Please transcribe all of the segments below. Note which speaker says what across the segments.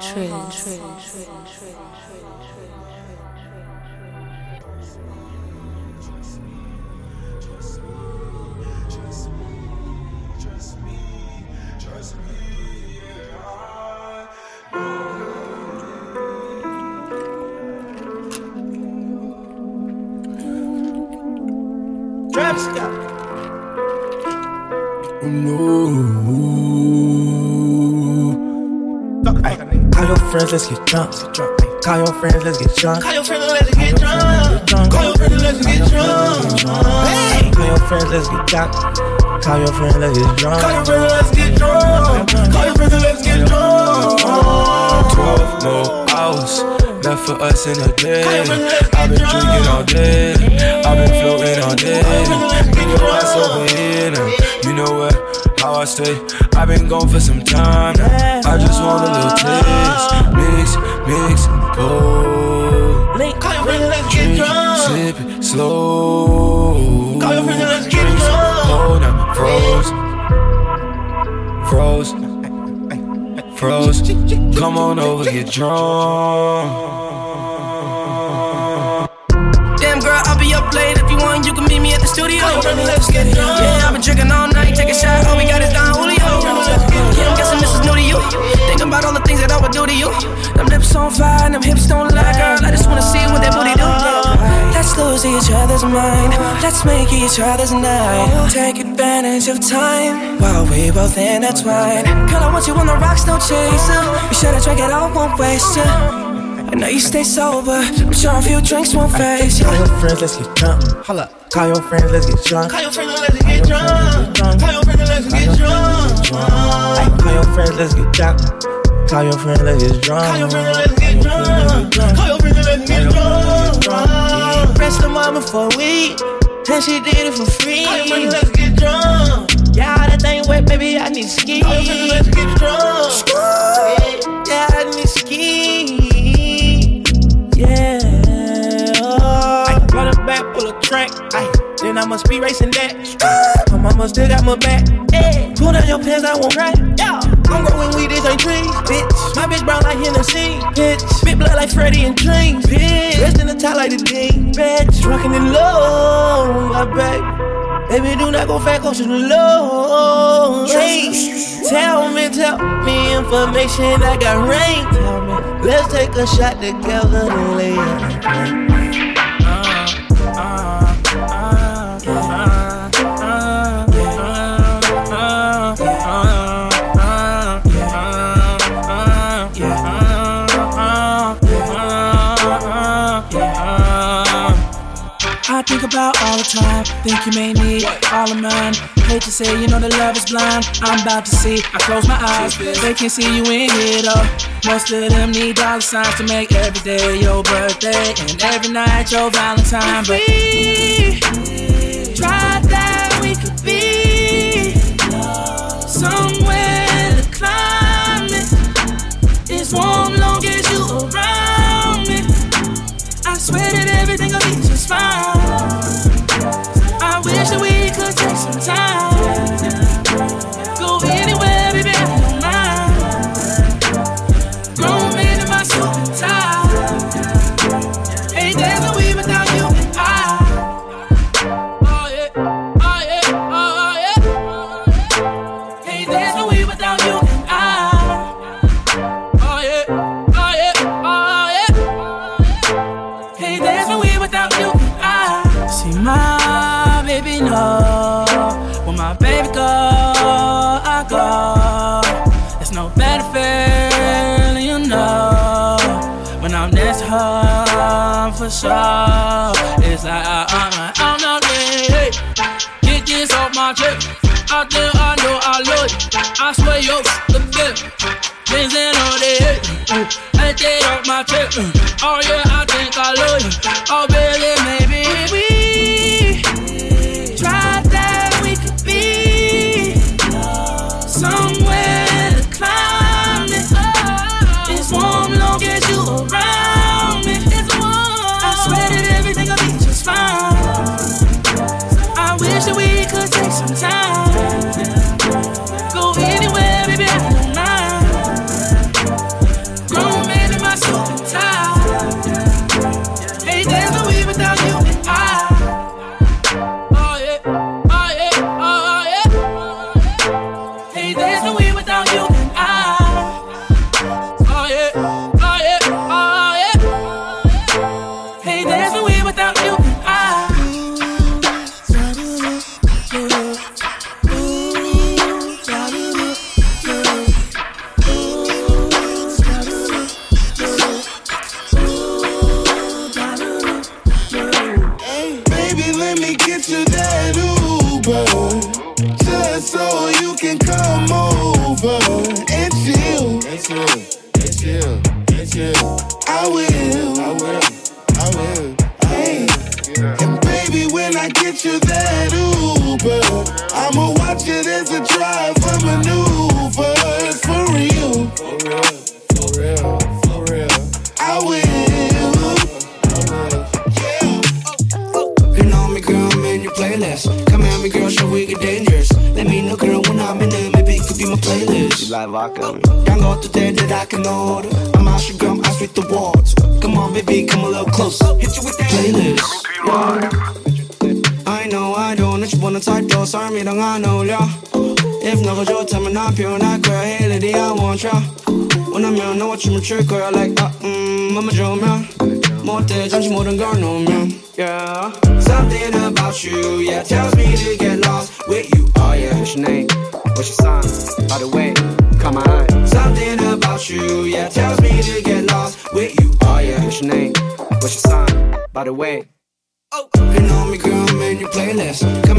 Speaker 1: train, train, train, train, Trap stop. Oh, no. Friends, let's get drunk. Call your friends, let's get drunk.
Speaker 2: Call your friends, let's get drunk. Call your friends, let's get drunk.
Speaker 1: Call your friends, let's get drunk. Call your friends, let's get drunk.
Speaker 2: Call your friends, let's get drunk. Call your friends, let's get drunk.
Speaker 3: Twelve more hours left for us in a day. I've been drinking all day. I've been floating all day. Bring your ass over here now. You know what? How I stay. I've been gone for some time. I just want a little taste. Mix, mix, go.
Speaker 2: Call your friends, let's get drunk.
Speaker 3: Sip it slow.
Speaker 2: Call your friends, let's get drunk.
Speaker 3: cold now. Froze. Froze. Froze. Come on over, get drunk.
Speaker 4: Studio. Yeah, I've been drinking all night. Take a shot. All we got is Don Julio. Yeah, I'm guessing this is new to you. Think about all the things that I would do to you. Them lips on fire, and them hips don't lie, girl. I just wanna see what that booty do. Let's lose each other's mind. Let's make each other's night. Take advantage of time while we both intertwine. Girl, I want you on the rocks, no chaser. Be sure to drink it all, won't waste ya. I know you stay sober. Sure a few drinks won't phase
Speaker 1: Call
Speaker 4: you.
Speaker 1: your friends, let's get drunk. Hold up. Call your friends, let's get drunk.
Speaker 2: Call your friends, let's get drunk. Call your friends, let's get drunk.
Speaker 1: Call your friends, let's get drunk. Call your friends, let's get drunk.
Speaker 2: Call your friends, let's get drunk. Call your friends, let's get drunk.
Speaker 5: Rest the mama for a week, and she did it for free.
Speaker 2: Call your friends, let's get drunk.
Speaker 5: Yeah, that thing wet, baby, I need ski.
Speaker 2: Call your friends, let's get drunk.
Speaker 5: Yeah, I need track. Ay, then I must be racing that. My mama still got my back. Eh. Hey, pull down your pants, I won't cry. Yeah, I'm growing weed, this ain't trees, bitch. My bitch brown like Hennessy, bitch. Big blood like Freddie and Dreams, bitch. Dressed in the top like the Dean, bitch. Drunken in love, my baby. Baby, do not go fat, go to the low. Hey, tell me, tell me information I got rain. Tell me, let's take a shot together and lay it.
Speaker 4: All the time, think you may need all of mine. Hate to say, you know the love is blind. I'm about to see. I close my eyes, they can see you in here though. Most of them need dollar signs to make every day your birthday and every night your Valentine. But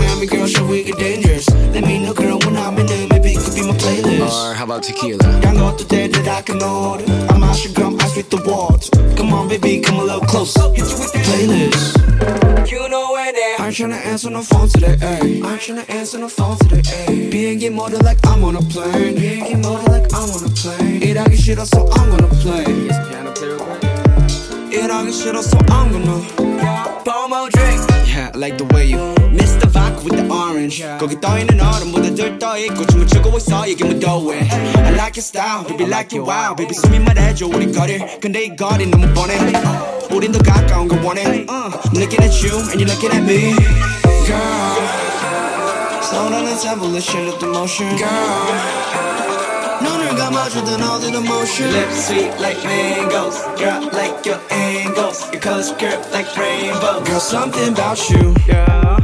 Speaker 4: around me,
Speaker 6: girl, show we get dangerous. Let me know, girl, when I'm in there, maybe it could be my playlist.
Speaker 7: Or how about tequila?
Speaker 6: Y'all know today that I can order. I'm out your gum, I street the walls. Come on, baby, come a little closer. Oh, Hit you with the playlist. You know where they Aren't tryna answer no phone today, ayy. Aren't tryna answer no phone today, ayy. Being get motor like I'm on a plane. Being get motor like I'm on a plane. It I get shit up, so I'm gonna play. Yes, piano play it I get shit up, so I'm gonna. Yeah, I like the way you the vodka with the orange. 거기 떠 있는 얼음보다 들떠 있고 춤을 추고 있어 이게 뭐더해. I like your style, baby like your wow, baby 숨이 말해줘 우리 거리. 근데 이 거리 너무 뻔해. 우린 더 가까운 걸 원해. Uh, I'm looking at you and you're looking at me, girl. Slow down the tempo, let's share the motion, girl. 눈을 감아주던 all the emotion Lips sweet like mangoes Drop like your angles Your colors curve like rainbow Girl, something about you Girl,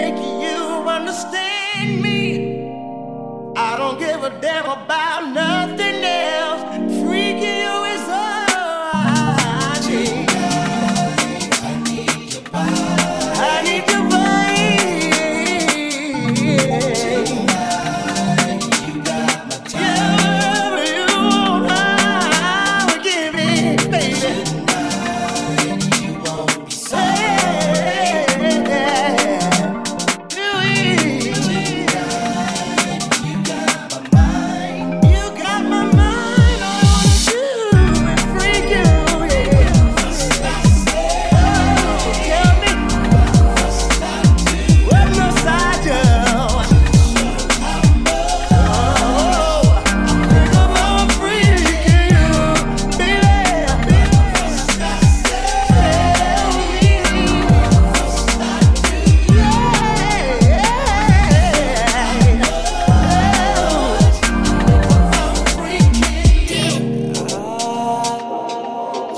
Speaker 6: make
Speaker 8: you understand me. I don't give a damn about nothing.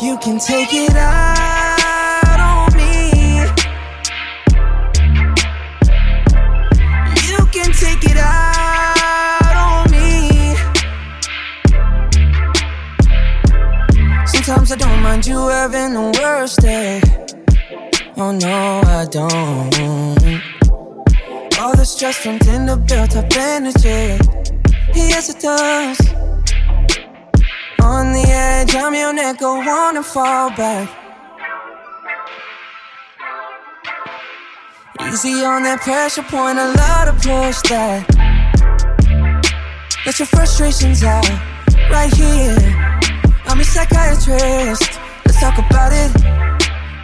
Speaker 7: You can take it out on me. You can take it out on me. Sometimes I don't mind you having the worst day. Oh no, I don't. All the stress from Tinder built up energy. Yes, it does. On the edge, I'm your nigga, wanna fall back. Easy on that pressure point, A lot of push that. Let your frustrations out, right here. I'm a psychiatrist, let's talk about it.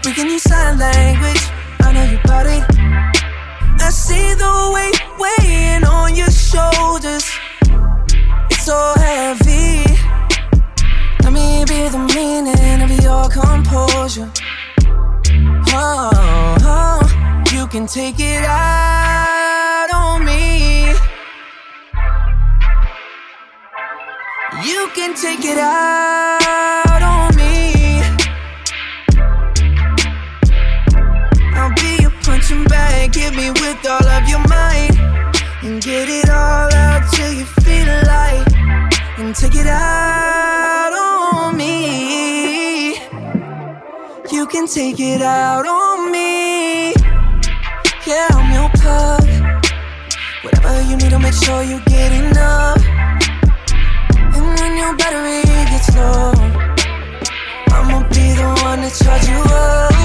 Speaker 7: We can use sign language, I know you about it. I see the weight weighing on your shoulders, it's so heavy be the meaning of your composure. Oh, oh, you can take it out on me. You can take it out on me. I'll be your punching bag. Hit me with all of your might. And get it all out till you feel like. And take it out on me. You can take it out on me. Yeah, I'm your plug. Whatever you need to make sure you get enough. And when your battery gets low, I'ma be the one to charge you up.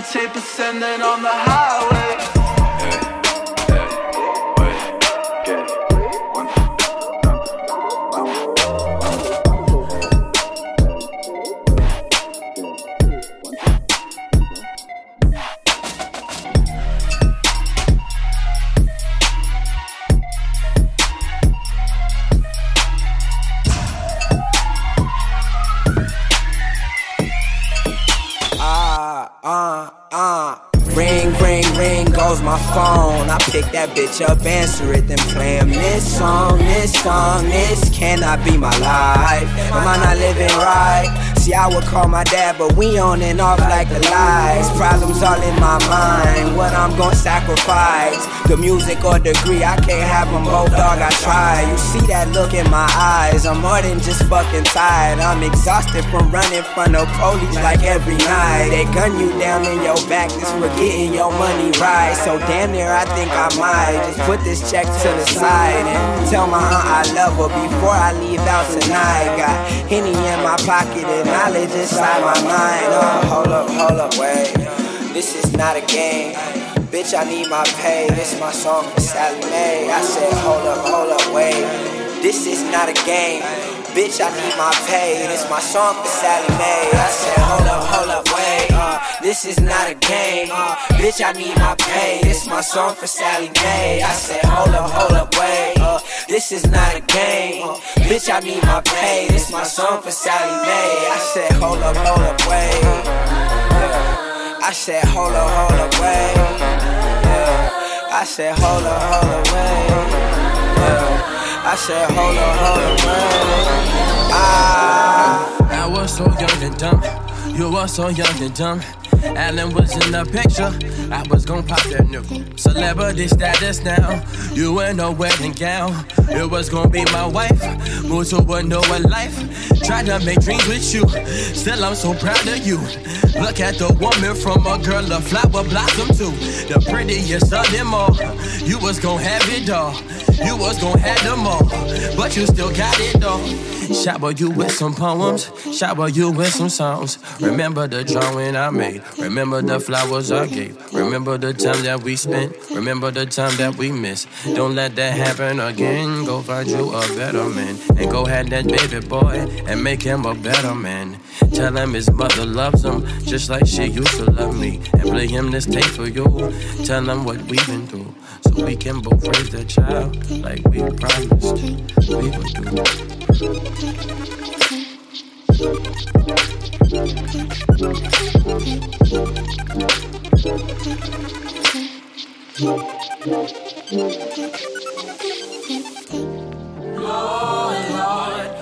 Speaker 6: Down, tape send on the highway.
Speaker 1: Up, answer it, then play him this song, this song, this cannot be my life. Am I not living right? See, I would call my dad, but we on and off like the lies. Problems all in my mind, what I'm gonna sacrifice. The music or degree, I can't have them both, dog. I try. You see that look in my eyes, I'm more than just fucking tired. I'm exhausted from running from the police like every night. They gun you down in your back just for getting your money right. So damn near, I think I might just put this check to the side and tell my aunt I love her before I leave out tonight. Got Henny in my pocket and knowledge inside my mind. Oh, hold up, hold up, wait. This is not a game. Bitch, I need my pay. This my song for Sallie Mae. I said, hold up, hold up, wait. This is not a game. Bitch, I need my pay. This my song for Sallie Mae. I said, hold up, hold up, wait. Uh, this is not a game. Uh, bitch, I need my pay. This my song for Sallie Mae. I said, hold up, hold up, wait. Uh, this is not a game. Uh, bitch, I need my pay. This my song for Sallie Mae. I said, hold up, hold up, wait. I said, hold up, hold up, wait. I said, hold up, hold up, wait. I said, hold up, hold up, wait. Ah.
Speaker 9: I was so young and dumb. You were so young and dumb. Alan was in the picture. I was gon' pop that new celebrity status now. You in a wedding gown. It was gon' be my wife. Moved to a newer life. Tried to make dreams with you. Still, I'm so proud of you. Look at the woman from a girl, a flower blossom too. The prettiest of them all. You was gon' have it all. You was gon' have them all. But you still got it all. Shower you with some poems, shower you with some songs. Remember the drawing I made, remember the flowers I gave, remember the time that we spent, remember the time that we missed. Don't let that happen again. Go find you a better man, and go have that baby boy and make him a better man. Tell him his mother loves him just like she used to love me, and play him this tape for you. Tell him what we've been through, so we can both raise that child like we promised we would do.
Speaker 5: Lord, Lord.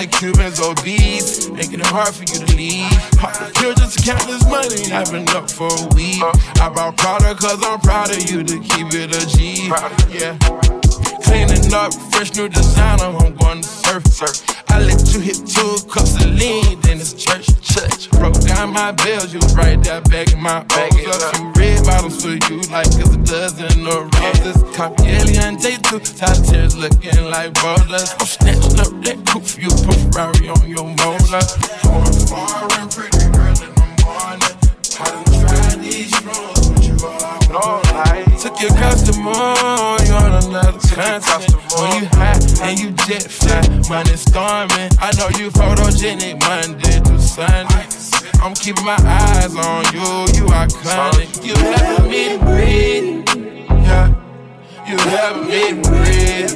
Speaker 5: Your
Speaker 3: Cubans obese, making it hard for you to leave. Pop the pill just to count this money. I've been up for a week. I bought Prada cause I'm proud of you to keep it a G. Yeah. Cleaning up, fresh new designer, I'm going to surf, surf. I let you hit two cups of lean, then it's church, church. Broke down my bells, you was right there begging my bag. A few red bottles for you, like it's a dozen of roses. Copy Alien J2, solitaires looking like boulders. I'm snatching up that coupe for you, put Ferrari on your motor. Going far and pretty girl in the morning. I done tried these drugs, Took your customer, you on another continent. When you high and you jet fly, money storming. I know you photogenic Monday through Sunday. I'm keeping my eyes on you, you iconic. You helping me breathe, yeah. You helping me breathe,